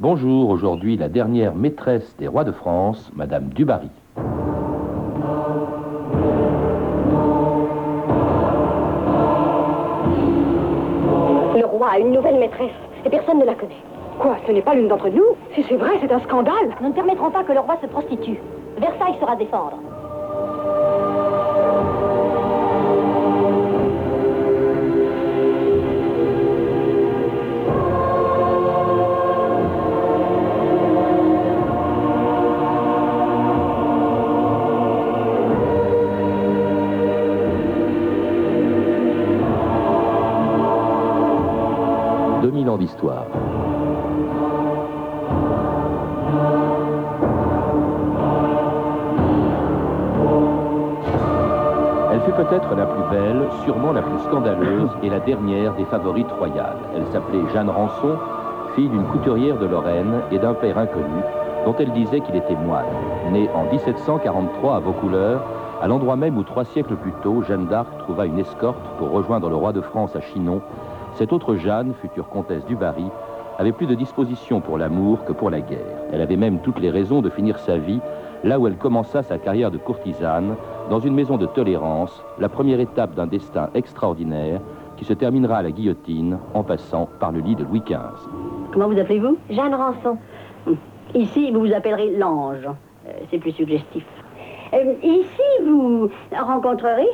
Bonjour, aujourd'hui la dernière maîtresse des rois de France, Madame Dubarry. Le roi a une nouvelle maîtresse et personne ne la connaît. Quoi, ce n'est pas l'une d'entre nous? Si c'est vrai, c'est un scandale. Nous ne permettrons pas que le roi se prostitue. Versailles sera défendre. D'histoire. Elle fut peut-être la plus belle, sûrement la plus scandaleuse et la dernière des favorites royales. Elle s'appelait Jeanne Rançon, fille d'une couturière de Lorraine et d'un père inconnu, dont elle disait qu'il était moine. Née en 1743 à Vaucouleurs, à l'endroit même où trois siècles plus tôt, Jeanne d'Arc trouva une escorte pour rejoindre le roi de France à Chinon, cette autre Jeanne, future comtesse du Barry, avait plus de disposition pour l'amour que pour la guerre. Elle avait même toutes les raisons de finir sa vie là où elle commença sa carrière de courtisane, dans une maison de tolérance, la première étape d'un destin extraordinaire qui se terminera à la guillotine en passant par le lit de Louis XV. Comment vous appelez-vous? Jeanne Rançon. Hum. Ici, vous vous appellerez l'ange. Euh, c'est plus suggestif. Euh, ici, vous rencontrerez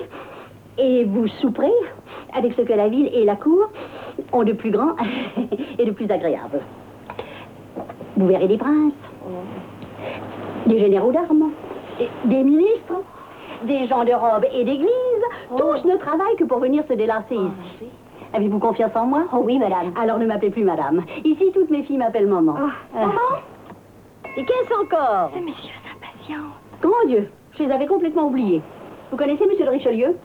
et vous souperez avec ce que la ville et la cour ont de plus grand et de plus agréable. Vous verrez des princes, des généraux d'armes, des ministres, des gens de robe et d'église. Oh. Tous ne travaillent que pour venir se délasser ici. Avez-vous confiance en moi? Oh oui, madame. Alors ne m'appelez plus madame. Ici, toutes mes filles m'appellent maman. Ah, Euh, maman? Et qu'est-ce encore? C'est monsieur impatient. Grand Dieu, je les avais complètement oubliés. Vous connaissez monsieur de Richelieu?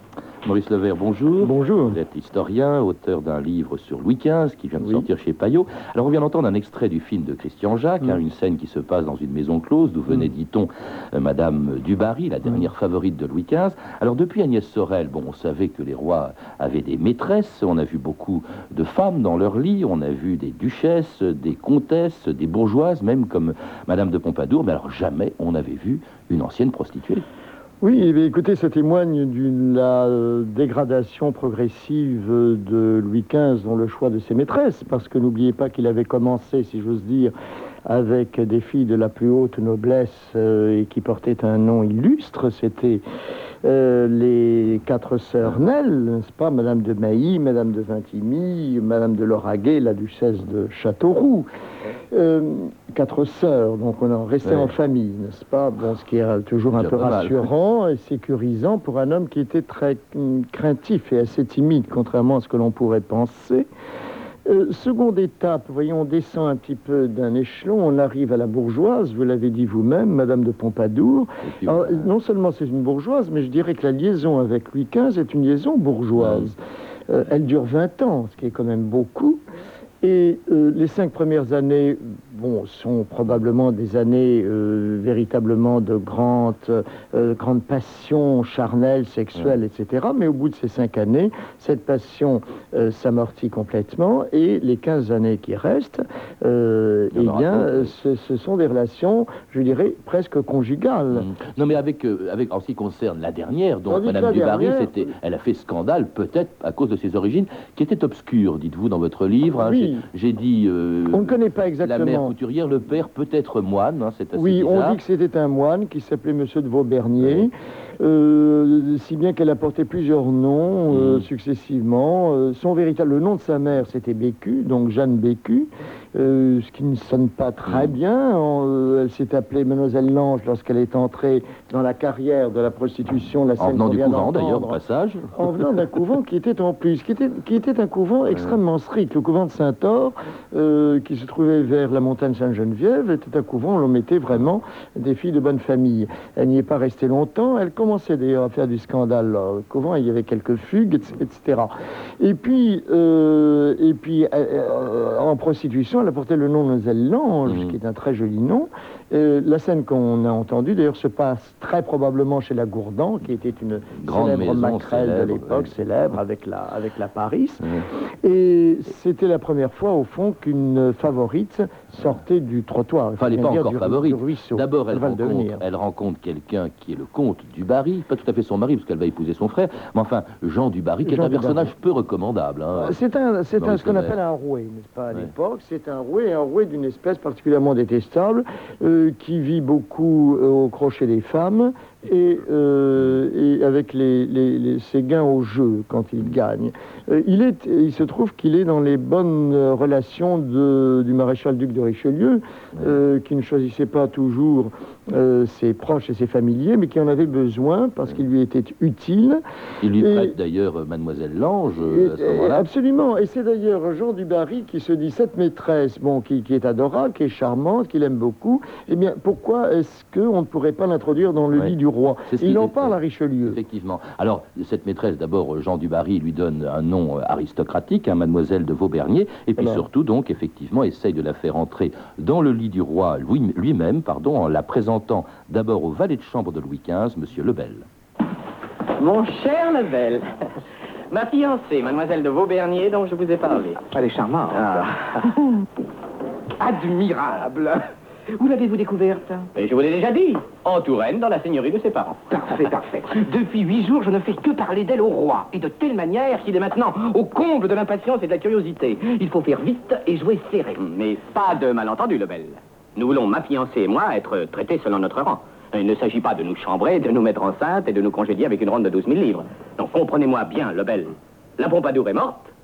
Maurice Levert, bonjour. Bonjour. Vous êtes historien, auteur d'un livre sur Louis XV qui vient de Oui. sortir chez Payot. Alors on vient d'entendre un extrait du film de Christian Jacques, Mm. hein, une scène qui se passe dans une maison close, d'où venait, dit-on, euh, Madame Dubarry, la dernière favorite de Louis XV. Alors depuis Agnès Sorel, bon, on savait que les rois avaient des maîtresses, on a vu beaucoup de femmes dans leur lit, on a vu des duchesses, des comtesses, des bourgeoises, même comme Madame de Pompadour, mais alors jamais on n'avait vu une ancienne prostituée. Oui, eh écoutez, ça témoigne de la euh, dégradation progressive de Louis XV dans le choix de ses maîtresses, parce que n'oubliez pas qu'il avait commencé, si j'ose dire, avec des filles de la plus haute noblesse euh, et qui portaient un nom illustre. C'était euh, les quatre sœurs Nel, n'est-ce pas Madame de Mailly, Madame de Vintimille, Madame de Lauragais, la duchesse de Châteauroux. Euh, quatre sœurs, donc on en restait Ouais. en famille, n'est-ce pas? Bon, ce qui est toujours un peu mal. rassurant et sécurisant pour un homme qui était très hum, craintif et assez timide, contrairement à ce que l'on pourrait penser. Euh, seconde étape, voyons, on descend un petit peu d'un échelon, on arrive à la bourgeoise, vous l'avez dit vous-même, Madame de Pompadour. Puis, Alors, non seulement c'est une bourgeoise, mais je dirais que la liaison avec Louis XV est une liaison bourgeoise. Euh, elle dure 20 ans, ce qui est quand même beaucoup. Et euh, les cinq premières années, bon, sont probablement des années euh, véritablement de grande, euh, grande passion charnelle, sexuelle, etc. Mais au bout de ces cinq années, cette passion euh, s'amortit complètement et les 15 années qui restent, euh, eh bien, ce, ce sont des relations, je dirais, presque conjugales. Mm. Non, mais avec, avec, en ce qui concerne la dernière, donc Tandis Madame Dubarry, dernière- elle a fait scandale, peut-être à cause de ses origines, qui étaient obscures, dites-vous dans votre livre. hein. Oui. J'ai- dit On ne connaît pas la mère couturière, le père peut-être moine, hein, c'est assez Oui, on dit que c'était un moine qui s'appelait Monsieur de Vaubernier, euh, si bien qu'elle a porté plusieurs noms euh, Mm. successivement. Euh, son véritable le nom de sa mère, c'était Bécu, donc Jeanne Bécu, ce qui ne sonne pas très Mm. bien. En- elle s'est appelée Mademoiselle Lange lorsqu'elle est entrée dans la carrière de la prostitution, la En venant du couvent, d'ailleurs, au passage. En venant d'un couvent qui était en plus, qui était, qui était un couvent extrêmement strict. Le couvent de Saint-Or, qui se trouvait vers la montagne Sainte-Geneviève, était un couvent où l'on mettait vraiment des filles de bonne famille. Elle n'y est pas restée longtemps. Elle commençait d'ailleurs à faire du scandale. là. Au couvent, il y avait quelques fugues, etc. Et puis, euh, et puis euh, euh, en prostitution, elle a porté le nom de Lange, Mhm. qui est un très joli nom. Euh, la scène qu'on a entendue, d'ailleurs, se passe très probablement chez la Gourdan, qui était une Grande célèbre maison maquerelle de l'époque, oui. célèbre, avec la, avec la Paris. Et c'était la première fois, au fond, qu'une favorite sortait du trottoir. Enfin, elle n'est pas Dire encore du- favorite. D'abord, elle rencontre, devenir. elle rencontre quelqu'un qui est le comte du Barry, pas tout à fait son mari, parce qu'elle va épouser son frère, mais enfin, Jean du Barry, qui est Jean un personnage Barry. peu recommandable. hein. C'est un, c'est ce qu'on appelle un roué, n'est-ce pas, à Ouais. l'époque? C'est un roué, un roué d'une espèce particulièrement détestable, euh, qui vit beaucoup euh, au crochet des femmes et, euh, et avec les, les- les- ses gains au jeu quand il gagne. Euh, il, est, il se trouve qu'il est dans les bonnes euh, relations de- du maréchal duc de Richelieu, euh, qui ne choisissait pas toujours ses proches et ses familiers, mais qui en avait besoin parce qu'il lui était utile. Il lui Et- prête d'ailleurs Mademoiselle Lange à ce moment-là. absolument. Et c'est d'ailleurs Jean du Barry qui se dit cette maîtresse, bon, qui, qui est adorable, qui est charmante, qu'il aime beaucoup. Eh bien, pourquoi est-ce qu'on ne pourrait pas l'introduire dans le lit du roi Il en parle à Richelieu. Effectivement. Alors, cette maîtresse, d'abord, euh, Jean du Barry lui donne un nom euh, aristocratique, hein, Mademoiselle de Vaubernier, et puis Voilà. surtout, donc, effectivement, essaye de la faire entrer dans le lit du roi lui- lui-même, pardon, en la présentant d'abord au valet de chambre de Louis XV, Monsieur Lebel. Mon cher Lebel, ma fiancée, mademoiselle de Vaubernier, dont je vous ai parlé. Elle est charmante. Ah. Admirable. Où l'avez-vous découverte Et je vous l'ai déjà dit, en Touraine, dans la seigneurie de ses parents. Parfait, parfait. Depuis huit jours, je ne fais que parler d'elle au roi. Et de telle manière qu'il est maintenant au comble de l'impatience et de la curiosité. Il faut faire vite et jouer serré. Mais pas de malentendu, Lebel. Nous voulons, ma fiancée et moi, être traités selon notre rang. Il ne s'agit pas de nous chambrer, de nous mettre enceinte et de nous congédier avec une ronde de 12 000 livres. Donc comprenez-moi bien, Lebel. La Pompadour est morte.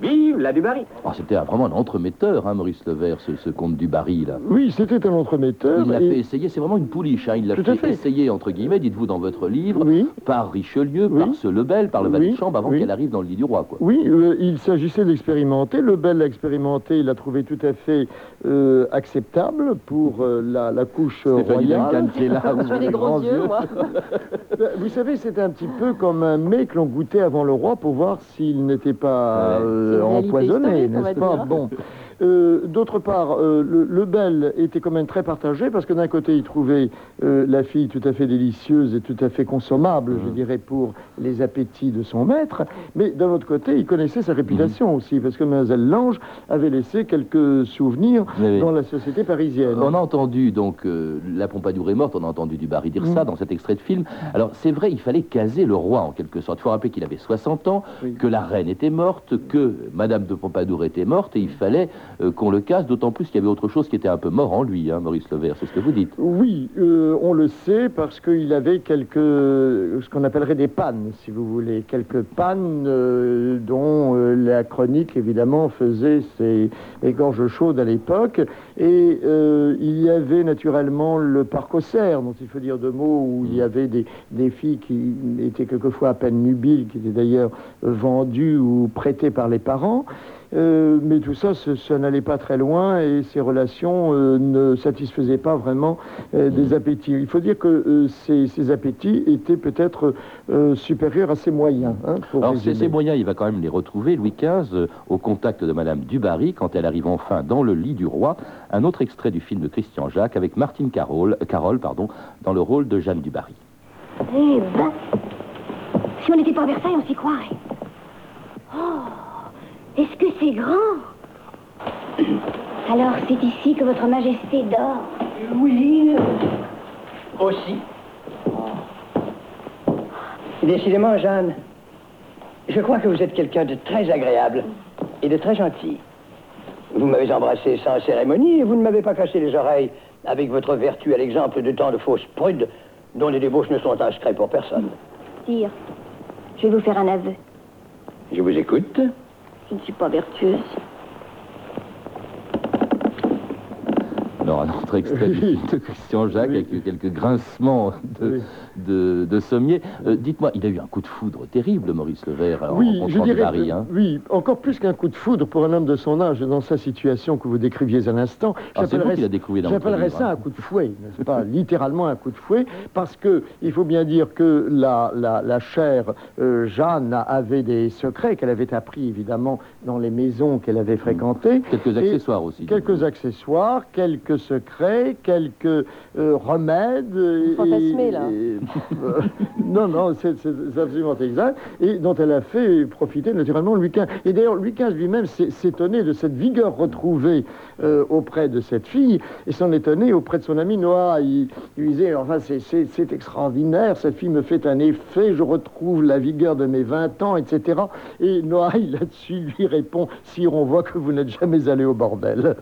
Vive la du Barry. Oh, C'était vraiment un entremetteur, hein, Maurice Levert, ce, ce comte du Barry, là. Oui, c'était un entremetteur. Il l'a et- fait essayer, c'est vraiment une pouliche, hein, il l'a fait, fait. essayer, entre guillemets, dites-vous dans votre livre, Oui. par Richelieu, Oui. par ce Lebel, par le valet Oui, de chambre, avant oui. qu'elle arrive dans le lit du roi, quoi. Oui, euh, il s'agissait d'expérimenter. Le Bel l'a expérimenté, il l'a trouvé tout à fait euh, acceptable pour euh, la, la couche royale. Duncan qui est là, les grands yeux. Ben, Vous savez, c'est un petit peu comme un mets que l'on goûtait avant le roi pour voir s'il n'était pas Ouais. Euh, empoisonné, n'est-ce pas. Bon. Euh, D'autre part, euh, le, le Bel était quand même très partagé parce que d'un côté, il trouvait euh, la fille tout à fait délicieuse et tout à fait consommable, je dirais, pour les appétits de son maître. Mais d'un autre côté, il connaissait sa réputation aussi parce que Mademoiselle Lange avait laissé quelques souvenirs Oui, dans la société parisienne. On a entendu, donc, la Pompadour est morte, on a entendu du Barry dire Mm. ça dans cet extrait de film. Alors, c'est vrai, il fallait caser le roi, en quelque sorte. Il faut rappeler qu'il avait 60 ans, Oui. que la reine était morte, que Madame de Pompadour était morte, et il fallait qu'on le case, d'autant plus qu'il y avait autre chose qui était un peu mort en lui, hein, Maurice Levert, c'est ce que vous dites. Oui, euh, on le sait parce qu'il avait quelques, ce qu'on appellerait des pannes, si vous voulez, quelques pannes euh, dont euh, la chronique évidemment faisait ses égorges chaudes à l'époque. Et euh, il y avait naturellement le parc Auxerre, dont il faut dire deux mots, où il y avait des, des filles qui étaient quelquefois à peine nubiles, qui étaient d'ailleurs euh, vendues ou prêtées par les parents. Euh, mais tout ça, ce- ça n'allait pas très loin et ces relations euh, ne satisfaisaient pas vraiment euh, des appétits. Il faut dire que euh, ces, ces appétits étaient peut-être euh, supérieurs à ses moyens. hein, pour Alors, ces, moyens, il va quand même les retrouver, Louis XV, euh, au contact de Madame du Barry, quand elle arrive enfin dans le lit du roi. Un autre extrait du film de Christian Jacques, avec Martine Carole, Carole pardon, dans le rôle de Jeanne du Barry. Eh ben, si on n'était pas à Versailles, on s'y croirait. Oh, est-ce que c'est grand Alors, c'est ici que votre majesté dort. Oui. Aussi. Décidément, Jeanne, je crois que vous êtes quelqu'un de très agréable et de très gentil. Vous m'avez embrassé sans cérémonie et vous ne m'avez pas cassé les oreilles avec votre vertu à l'exemple de tant de fausses prudes dont les débauches ne sont un secret pour personne. Sire, je vais vous faire un aveu. Je vous écoute. Je ne suis pas vertueuse. Alors, un autre extrait de Christian Jacques, Oui. avec quelques grincements de, Oui. de, de sommier. Euh, Dites-moi, il a eu un coup de foudre terrible, Maurice Levert, en je dirais, que- hein. oui, encore plus qu'un coup de foudre pour un homme de son âge dans sa situation que vous décriviez à l'instant. Ah, j'appellerais- ça hein. un coup de fouet, n'est-ce pas? Littéralement un coup de fouet, parce que il faut bien dire que la, la, la chère euh, Jeanne avait des secrets qu'elle avait appris évidemment dans les maisons qu'elle avait fréquentées. Quelques accessoires aussi. Quelques accessoires, quelques quelques secrets, quelques euh, remèdes. fantasmez, là. et- euh, non, non, c'est absolument exact. Et dont elle a fait profiter naturellement Louis XV. Et d'ailleurs, Louis XV lui-même s'est- s'étonnait de cette vigueur retrouvée euh, auprès de cette fille et s'en étonnait auprès de son ami Noah. Il, il lui disait, enfin, c'est- extraordinaire, cette fille me fait un effet, je retrouve la vigueur de mes 20 ans, etc. Et Noah, là-dessus, lui répond, si on voit que vous n'êtes jamais allé au bordel.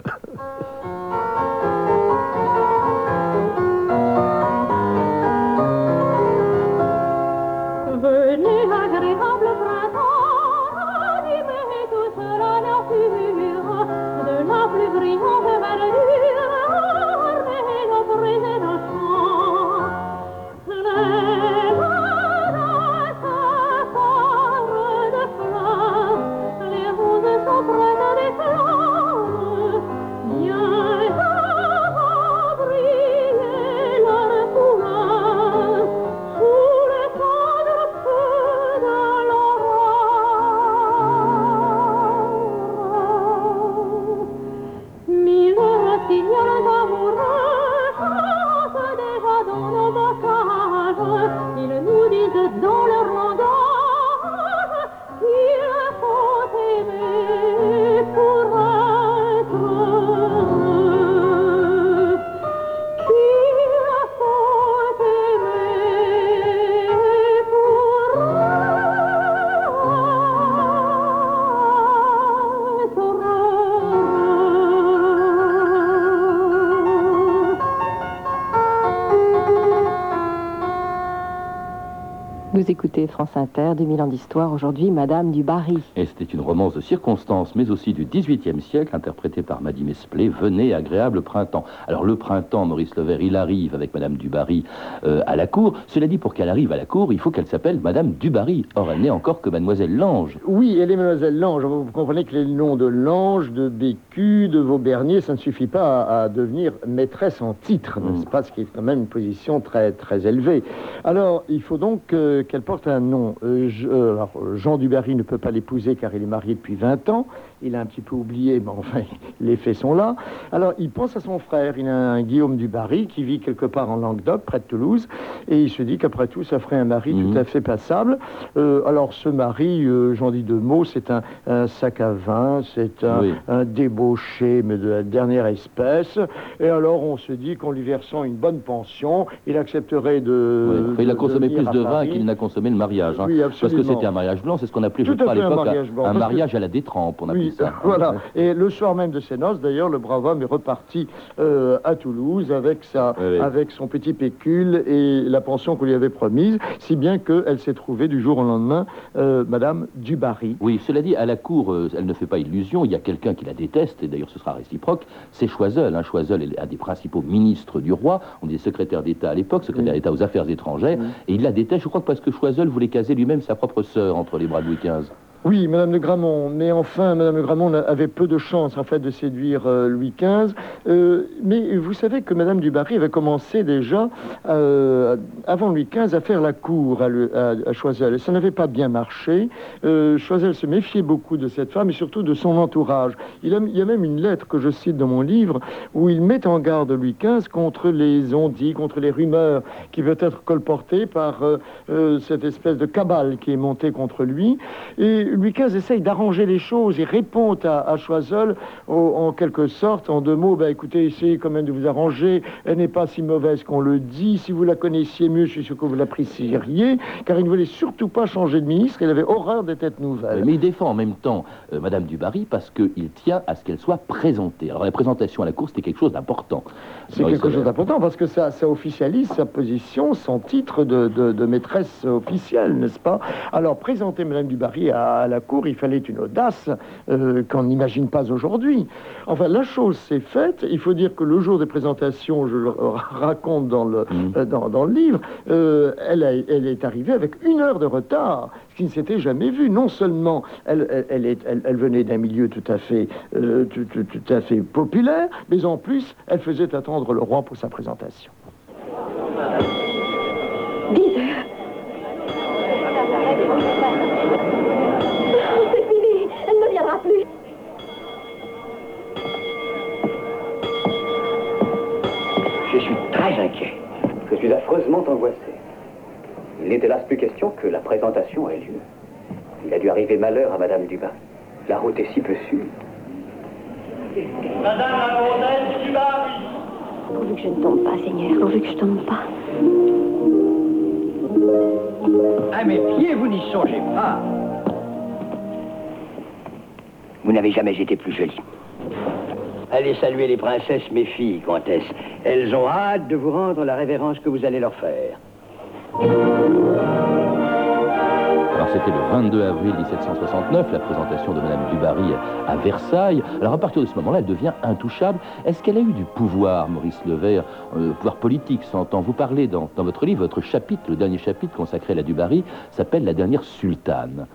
Vous écoutez France Inter, 2000 ans d'histoire. Aujourd'hui, Madame du Barry. Et c'était une romance de circonstance, mais aussi du XVIIIe siècle, interprétée par Maddy Mesplé, Venez, agréable printemps. Alors le printemps, Maurice Levert, il arrive avec Madame Dubarry euh, à la cour. Cela dit, pour qu'elle arrive à la cour, il faut qu'elle s'appelle Madame Dubarry. Or, elle n'est encore que Mademoiselle Lange. Oui, elle est Mademoiselle Lange. Vous comprenez que les noms de Lange, de Bécu, de Vaubernier, ça ne suffit pas à, à devenir maîtresse en titre, n'est-ce pas Ce qui est quand même une position très, très élevée. Alors, il faut donc euh, qu'elle porte un nom. Euh, euh, alors, Jean Dubarry ne peut pas l'épouser car il est marié depuis 20 ans. Il a un petit peu oublié, mais enfin, les faits sont là. Alors, il pense à son frère. Il a un Guillaume Dubarry qui vit quelque part en Languedoc, près de Toulouse. Et il se dit qu'après tout, ça ferait un mari Mhm. tout à fait passable. Euh, alors, ce mari, euh, j'en dis deux mots, c'est un, un sac à vin, c'est un, Oui. un débauché, mais de la dernière espèce. Et alors, on se dit qu'en lui versant une bonne pension, il accepterait de. Oui. Enfin, il a consommé plus de vin qu'il n'a consommé le mariage. hein. Oui, parce que c'était un mariage blanc, c'est ce qu'on appelait, je Tout crois, à un l'époque, mariage blanc, un que- mariage à la détrempe, on appelait Ça. voilà. Et le soir même de ses noces, d'ailleurs, le brave homme est reparti euh, à Toulouse avec, sa, son petit pécule et la pension qu'on lui avait promise, si bien qu'elle s'est trouvée du jour au lendemain euh, Madame Dubarry. Oui, cela dit, à la cour, euh, elle ne fait pas illusion. Il y a quelqu'un qui la déteste, et d'ailleurs ce sera réciproque. C'est Choiseul. Hein. Choiseul est un des principaux ministres du roi. On dit secrétaire d'État à l'époque, secrétaire d'État aux Affaires étrangères. Et il la déteste, je crois, parce que Choiseul voulait caser lui-même sa propre sœur entre les bras de Louis XV. Oui, Madame de Gramont, mais enfin, Madame de Gramont avait peu de chance, en fait, de séduire euh, Louis XV. Euh, mais vous savez que Madame du Barry avait commencé déjà, euh, avant Louis XV, à faire la cour à, le- Choiseul. Et ça n'avait pas bien marché. Choiseul se méfiait beaucoup de cette femme et surtout de son entourage. Il, y a même une lettre que je cite dans mon livre où il met en garde Louis XV contre les ondits, contre les rumeurs qui peuvent être colportées par cette espèce de cabale qui est montée contre lui. Louis XV essaye d'arranger les choses et répond à, à Choiseul au- en quelque sorte, en deux mots, bah, écoutez, essayez quand même de vous arranger, elle n'est pas si mauvaise qu'on le dit, si vous la connaissiez mieux, je suis sûr que vous l'apprécieriez, car il ne voulait surtout pas changer de ministre, il avait horreur des têtes nouvelles. Mais il défend en même temps euh, Madame Dubarry parce qu'il tient à ce qu'elle soit présentée. Alors la présentation à la cour, c'était quelque chose d'important. C'est quelque chose d'important parce que ça, ça officialise sa position, son titre de, de- de maîtresse officielle, n'est-ce pas? Alors, présenter Madame Dubarry à, à la cour, il fallait une audace euh, qu'on n'imagine pas aujourd'hui. Enfin, la chose s'est faite. Il faut dire que le jour des présentations, je le raconte dans le, Mhm. euh, dans, dans le livre, euh, elle, a- elle est arrivée avec une heure de retard, ce qui ne s'était jamais vu. Non seulement elle, elle, elle est- elle- elle venait d'un milieu tout à, fait, euh, tout, tout- tout à fait populaire, mais en plus, elle faisait attendre le roi pour sa présentation. 10 Je suis affreusement angoissé. Il n'était là plus question que la présentation ait lieu. Il a dû arriver malheur à Madame Dubin. La route est si peu sûre. Madame la comtesse du Barry. Pourvu que je ne tombe pas, Seigneur? Pourvu que je tombe pas? À mes pieds, vous n'y songez pas. Vous n'avez jamais été plus jolie. Allez saluer les princesses, mes filles, comtesse. Elles ont hâte de vous rendre la révérence que vous allez leur faire. Alors c'était le 22 avril 1769, la présentation de Madame Dubarry à Versailles. Alors à partir de ce moment-là, elle devient intouchable. Est-ce qu'elle a eu du pouvoir, Maurice Levert, euh, pouvoir politique, s'entend Vous parlez dans, dans votre livre, votre chapitre, le dernier chapitre consacré à la Dubarry, s'appelle La dernière sultane.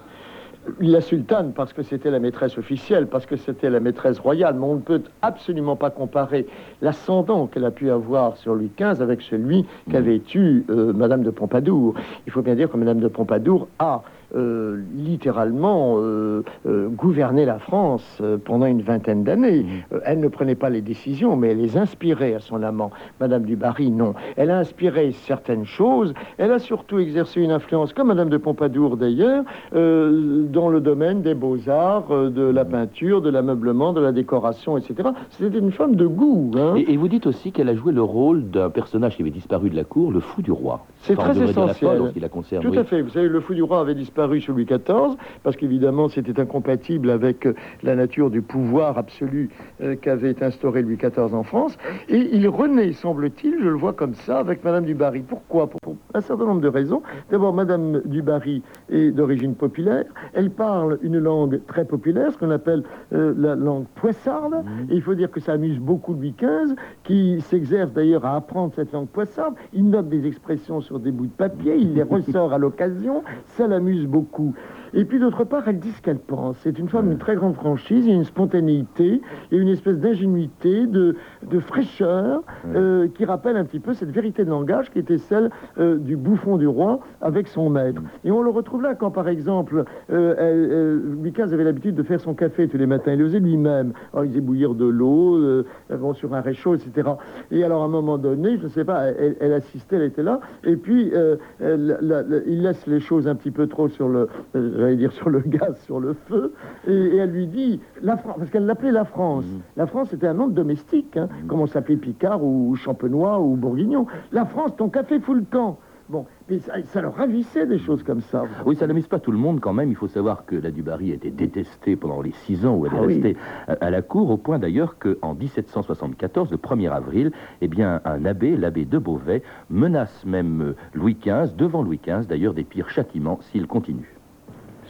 La sultane, parce que c'était la maîtresse officielle, parce que c'était la maîtresse royale, mais on ne peut absolument pas comparer l'ascendant qu'elle a pu avoir sur Louis XV avec celui qu'avait eu euh, Madame de Pompadour. Il faut bien dire que Madame de Pompadour a euh, littéralement euh, euh, gouverné la France euh, pendant une vingtaine d'années. Euh, elle ne prenait pas les décisions, mais elle les inspirait à son amant. Madame du Barry, non. Elle a inspiré certaines choses. Elle a surtout exercé une influence, comme Madame de Pompadour d'ailleurs, dans le domaine des beaux-arts, de la peinture, de l'ameublement, de la décoration, etc. C'était une femme de goût. hein. Et, et vous dites aussi qu'elle a joué le rôle d'un personnage qui avait disparu de la cour, le fou du roi. C'est très la essentiel. La conserve, Tout oui. à fait. Vous savez, le fou du roi avait disparu sous Louis XIV, parce qu'évidemment, c'était incompatible avec euh, la nature du pouvoir absolu euh, qu'avait instauré Louis XIV en France. Et il renaît, semble-t-il, je le vois comme ça, avec Madame du Barry. Pourquoi? Pour, pour un certain nombre de raisons. D'abord, Madame du Barry est d'origine populaire. Elle parle une langue très populaire, ce qu'on appelle euh, la langue poissarde. Et il faut dire que ça amuse beaucoup Louis XV, qui s'exerce d'ailleurs à apprendre cette langue poissarde. Il note des expressions sur des bouts de papier, il les ressort à l'occasion. Ça l'amuse beaucoup. Et puis d'autre part, elle dit ce qu'elle pense. C'est une femme d'une très grande franchise, il y a une spontanéité, il y a une espèce d'ingénuité, de, de fraîcheur, euh, qui rappelle un petit peu cette vérité de langage qui était celle euh, du bouffon du roi avec son maître. Et on le retrouve là quand, par exemple, euh, elle- XV avait l'habitude de faire son café tous les matins. Il le faisait lui-même. Alors, il faisait bouillir de l'eau euh, sur un réchaud, etc. Et alors, à un moment donné, je ne sais pas, elle, elle assistait, elle était là, et puis euh, elle- la- la- il laisse les choses un petit peu trop sur le, euh, j'allais dire sur le gaz, sur le feu, et, et elle lui dit, la France, parce qu'elle l'appelait la France. La France était un nom de domestique, hein, comme on s'appelait Picard ou Champenois ou Bourguignon. La France, ton café fout le camp. Bon, mais ça, ça leur ravissait des choses comme ça. Oui, ça n'amuse pas tout le monde quand même. Il faut savoir que la Dubarry a été détestée pendant les six ans où elle est Ah oui. restée à- à la cour, au point d'ailleurs qu'en 1774, le 1er avril, eh bien, un abbé, l'abbé de Beauvais, menace même Louis XV, devant Louis XV, d'ailleurs des pires châtiments s'il continue.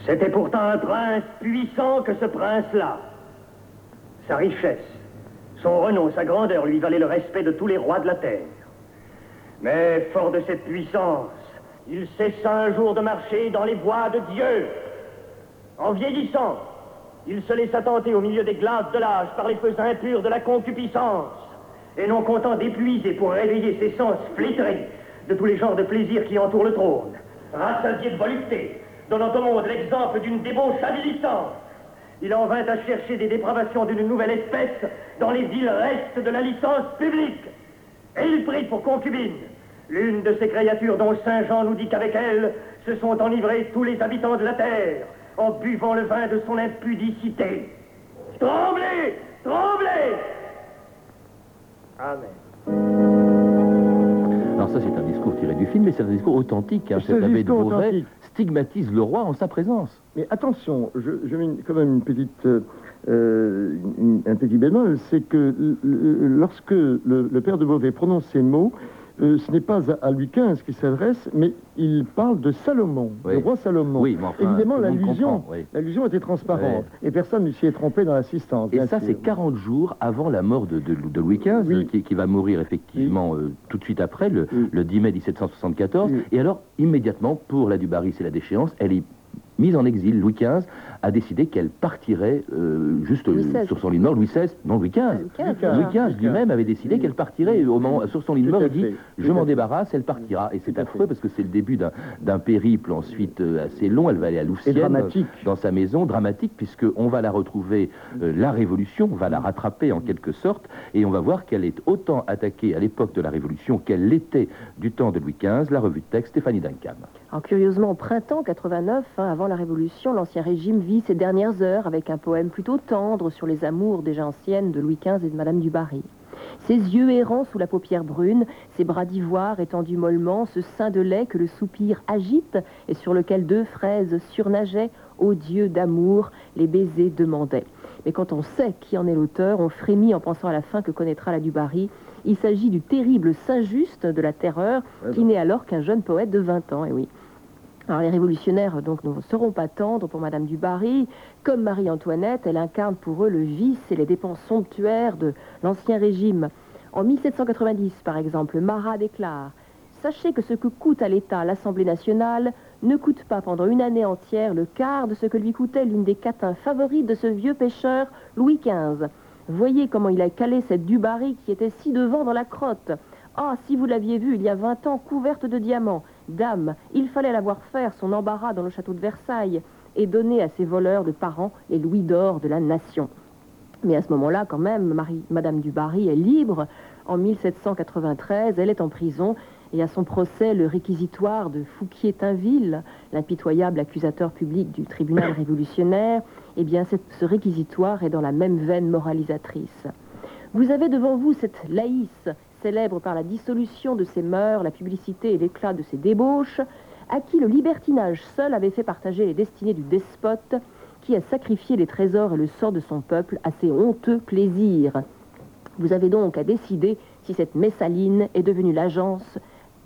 C'était pourtant un prince puissant que ce prince-là. Sa richesse, son renom, sa grandeur lui valaient le respect de tous les rois de la terre. Mais fort de cette puissance, il cessa un jour de marcher dans les voies de Dieu. En vieillissant, il se laissa tenter au milieu des glaces de l'âge par les feux impurs de la concupiscence. Et non content d'épuiser pour réveiller ses sens flétrés de tous les genres de plaisirs qui entourent le trône, rassasié de volupté, donnant au monde l'exemple d'une débauche habilitante, il en vint à chercher des dépravations d'une nouvelle espèce dans les îles restes de la licence publique. Et il prit pour concubine l'une de ces créatures dont Saint Jean nous dit qu'avec elle se sont enivrés tous les habitants de la terre en buvant le vin de son impudicité. Tremblez Tremblez Amen. Alors ça, c'est un discours tiré du film, mais c'est un discours authentique. Hein. Cet abbé de Beauvais stigmatise le roi en sa présence. Mais attention, je, je mets quand même une petite, euh, euh, une- un petit bémol, c'est que lorsque le, le père de Beauvais prononce ces mots, euh, ce n'est pas à, Louis XV qu'il s'adresse, mais il parle de Salomon, Oui. le roi Salomon. Oui, enfin, Évidemment, l'allusion, oui. était transparente, et personne ne s'y est trompé dans l'assistance. Et ça, c'est 40 jours avant la mort de, de- de Louis XV, qui, qui va mourir effectivement euh, tout de suite après, le, Oui. le 10 mai 1774. Oui. Et alors, immédiatement, pour la Dubarry, c'est la déchéance, elle est mise en exil. Louis XV a décidé qu'elle partirait euh, juste euh, sur son lit de mort. Louis XVI, non Louis XV. Louis XV, Louis. XV lui-même avait décidé qu'elle partirait au moment, sur son lit de mort. Il dit. Je m'en débarrasse, elle partira. Et c'est affreux parce que c'est le début d'un- périple ensuite euh, assez long. Elle va aller à Louvciennes, dramatique. dans sa maison, dramatique, puisqu'on va la retrouver, la Révolution, on va la rattraper en quelque sorte, et on va voir qu'elle est autant attaquée à l'époque de la Révolution qu'elle l'était du temps de Louis XV. La revue de texte, Stéphanie Duncan. Alors curieusement, au printemps 89, hein, avant la Révolution, l'Ancien Régime vit ses dernières heures avec un poème plutôt tendre sur les amours déjà anciennes de Louis XV et de Madame du Barry. Ses yeux errants sous la paupière brune, ses bras d'ivoire étendus mollement, ce sein de lait que le soupir agite et sur lequel deux fraises surnageaient, ô Dieu d'amour, les baisers demandaient. Mais quand on sait qui en est l'auteur, on frémit en pensant à la fin que connaîtra la du Barry. Il s'agit du terrible Saint-Just de la Terreur, qui n'est alors qu'un jeune poète de 20 ans, et oui. Alors les révolutionnaires donc ne seront pas tendres pour Madame du Barry. Comme Marie-Antoinette, elle incarne pour eux le vice et les dépenses somptuaires de l'Ancien Régime. En 1790, par exemple, Marat déclare Sachez que ce que coûte à l'État l'Assemblée nationale ne coûte pas pendant une année entière le quart de ce que lui coûtait l'une des catins favorites de ce vieux pêcheur Louis XV. Voyez comment il a calé cette Dubarry qui était si devant dans la crotte. Ah, si vous l'aviez vue il y a 20 ans, couverte de diamants. Dame, il fallait la voir faire son embarras dans le château de Versailles et donner à ses voleurs de parents les louis d'or de la nation. Mais à ce moment-là, quand même, Marie, Madame du Barry est libre. En 1793, elle est en prison et à son procès, le réquisitoire de Fouquier-Tinville, l'impitoyable accusateur public du tribunal révolutionnaire, eh bien, ce réquisitoire est dans la même veine moralisatrice. Vous avez devant vous cette laïs, célèbre par la dissolution de ses mœurs, la publicité et l'éclat de ses débauches, à qui le libertinage seul avait fait partager les destinées du despote, qui a sacrifié les trésors et le sort de son peuple à ses honteux plaisirs. Vous avez donc à décider si cette Messaline est devenue l'agence,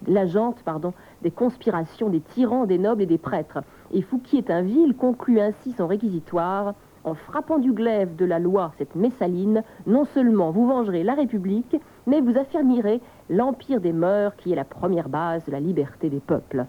l'agente, pardon, des conspirations des tyrans, des nobles et des prêtres. Et Fouquier-Tinville conclut ainsi son réquisitoire. En frappant du glaive de la loi cette Messaline, non seulement vous vengerez la République, mais vous affermirez l'empire des mœurs qui est la première base de la liberté des peuples.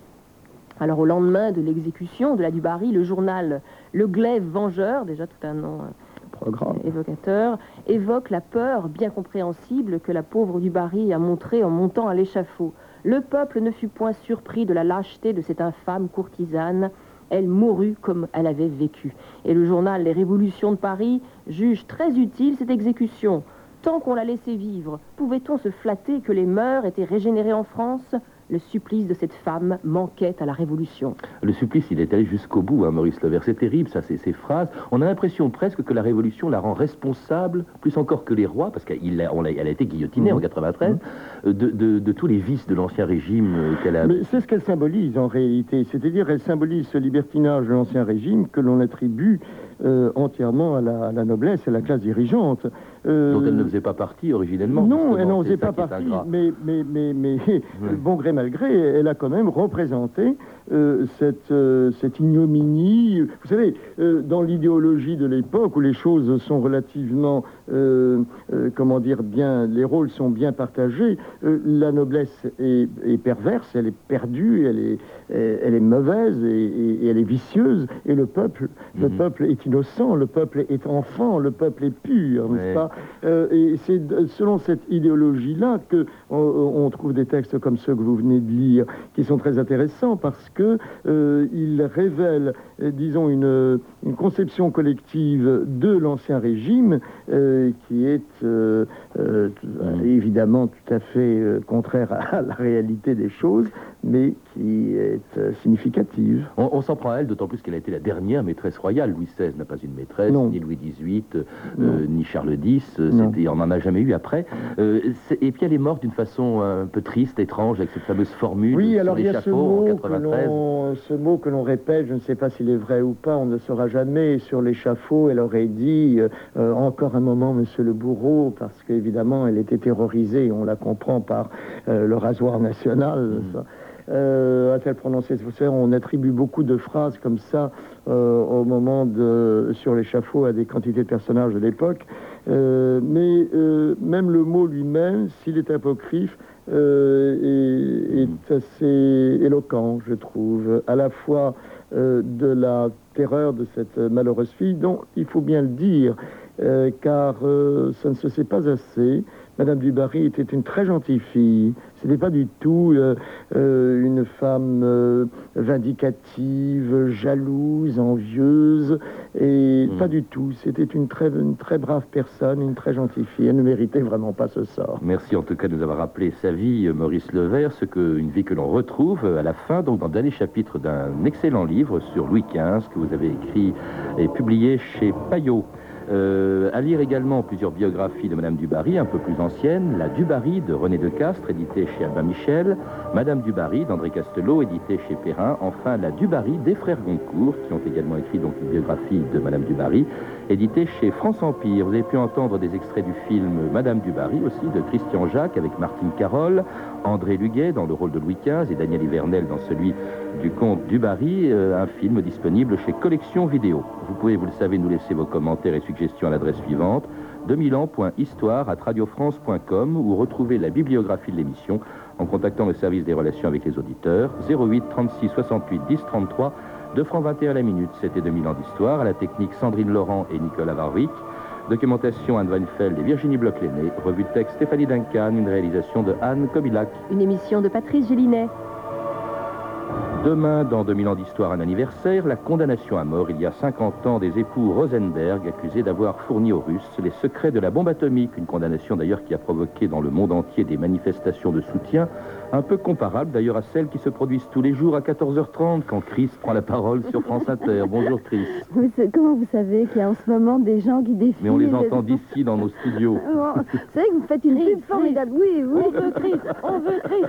Alors au lendemain de l'exécution de la Dubarry, le journal Le Glaive Vengeur, déjà tout un nom euh, Programme. évocateur, évoque la peur bien compréhensible que la pauvre Dubarry a montrée en montant à l'échafaud. Le peuple ne fut point surpris de la lâcheté de cette infâme courtisane. Elle mourut comme elle avait vécu. Et le journal Les Révolutions de Paris juge très utile cette exécution. Tant qu'on l'a laissée vivre, pouvait-on se flatter que les mœurs étaient régénérées en France? Le supplice de cette femme manquait à la Révolution. Le supplice, il est allé jusqu'au bout, hein, Maurice Levert. C'est terrible, ça, ces, ces phrases. On a l'impression presque que la Révolution la rend responsable, plus encore que les rois, parce qu'elle a, été guillotinée en 93, euh, de, de- de tous les vices de l'ancien régime euh, qu'elle a. Mais c'est ce qu'elle symbolise en réalité, c'est-à-dire elle symbolise ce libertinage de l'Ancien Régime que l'on attribue euh, entièrement à la, à la noblesse et à la classe dirigeante. Euh, dont elle ne faisait pas partie originellement. Non, elle n'en faisait pas partie, mais, mais, mais, mais bon gré mal gré, elle a quand même représenté euh, cette, euh, cette ignominie. Vous savez, euh, dans l'idéologie de l'époque où les choses sont relativement, comment dire, bien, les rôles sont bien partagés, la noblesse est, est perverse, elle est perdue, elle est, elle est mauvaise et, et- et elle est vicieuse, et le peuple, le Mhm. peuple est innocent, le peuple est enfant, le peuple est pur, n'est-ce pas? Euh, et c'est selon cette idéologie-là que on, on trouve des textes comme ceux que vous venez de lire, qui sont très intéressants parce que euh, ils révèlent, euh, disons, une, une conception collective de l'ancien régime euh, qui est évidemment tout à fait contraire à la réalité des choses, mais qui est euh, significative. On, on s'en prend à elle, d'autant plus qu'elle a été la dernière maîtresse royale. Louis XVI n'a pas une maîtresse, Non. ni Louis XVIII, euh, ni Charles X. euh, on n'en a jamais eu après. Euh, et puis elle est morte d'une façon un peu triste, étrange, avec cette fameuse formule Oui, sur alors il y a ce mot, que 93. l'on, ce mot que l'on répète, je ne sais pas s'il est vrai ou pas, on ne saura jamais. Sur l'échafaud, elle aurait dit encore un moment, monsieur le bourreau, parce qu'évidemment, elle était terrorisée, on la comprend par le rasoir national. ça. Euh, a-t-elle prononcé on attribue beaucoup de phrases comme ça euh, au moment de sur l'échafaud à des quantités de personnages de l'époque. Euh, mais même le mot lui-même, s'il est apocryphe, euh, est, est assez éloquent, je trouve. À la fois euh, de la terreur de cette malheureuse fille, dont il faut bien le dire, euh, car ça ne se sait pas assez. Madame Dubarry était une très gentille fille. Ce n'était pas du tout euh, euh, une femme euh, vindicative, jalouse, envieuse, et Mm. pas du tout. C'était une très, une très brave personne, une très gentille fille. Elle ne méritait vraiment pas ce sort. Merci en tout cas de nous avoir rappelé sa vie, Maurice Levert, ce que, une vie que l'on retrouve à la fin, donc dans le dernier chapitre d'un excellent livre sur Louis XV que vous avez écrit et publié chez Payot. Euh, à lire également plusieurs biographies de Madame Dubarry, un peu plus anciennes. La Dubarry de René de Castres, édité chez Albin Michel. Madame Dubarry d'André Castelot, édité chez Perrin. Enfin, La Dubarry des frères Goncourt, qui ont également écrit donc une biographie de Madame Dubarry, édité chez France Empire. Vous avez pu entendre des extraits du film Madame Dubarry aussi, de Christian Jacques, avec Martine Carole, André Luguet dans le rôle de Louis XV et Daniel Hivernel dans celui du comte Dubarry, euh, un film disponible chez Collection Vidéo. Vous pouvez, vous le savez, nous laisser vos commentaires et suggestions à l'adresse suivante 2000.histoire à radiofrance.com ou retrouver la bibliographie de l'émission en contactant le service des relations avec les auditeurs 08 36 68 10 33 2 francs 21 la minute. C'était 2000 ans d'histoire à la technique Sandrine Laurent et Nicolas Warwick. Documentation Anne Weinfeld et Virginie Bloch-Léné. Revue de texte Stéphanie Duncan. Une réalisation de Anne Kobilac. Une émission de Patrice Gélinet. Demain, dans 2000 ans d'histoire, un anniversaire, la condamnation à mort il y a 50 ans des époux Rosenberg accusés d'avoir fourni aux Russes les secrets de la bombe atomique. Une condamnation d'ailleurs qui a provoqué dans le monde entier des manifestations de soutien, un peu comparables d'ailleurs à celles qui se produisent tous les jours à 14h30 quand Chris prend la parole sur France Inter. Bonjour Chris. Comment vous savez qu'il y a en ce moment des gens qui défilent? Mais on les entend d'ici dans nos studios. Bon, Vous savez que vous faites une pub formidable. Oui, oui. On veut Chris, on veut Chris.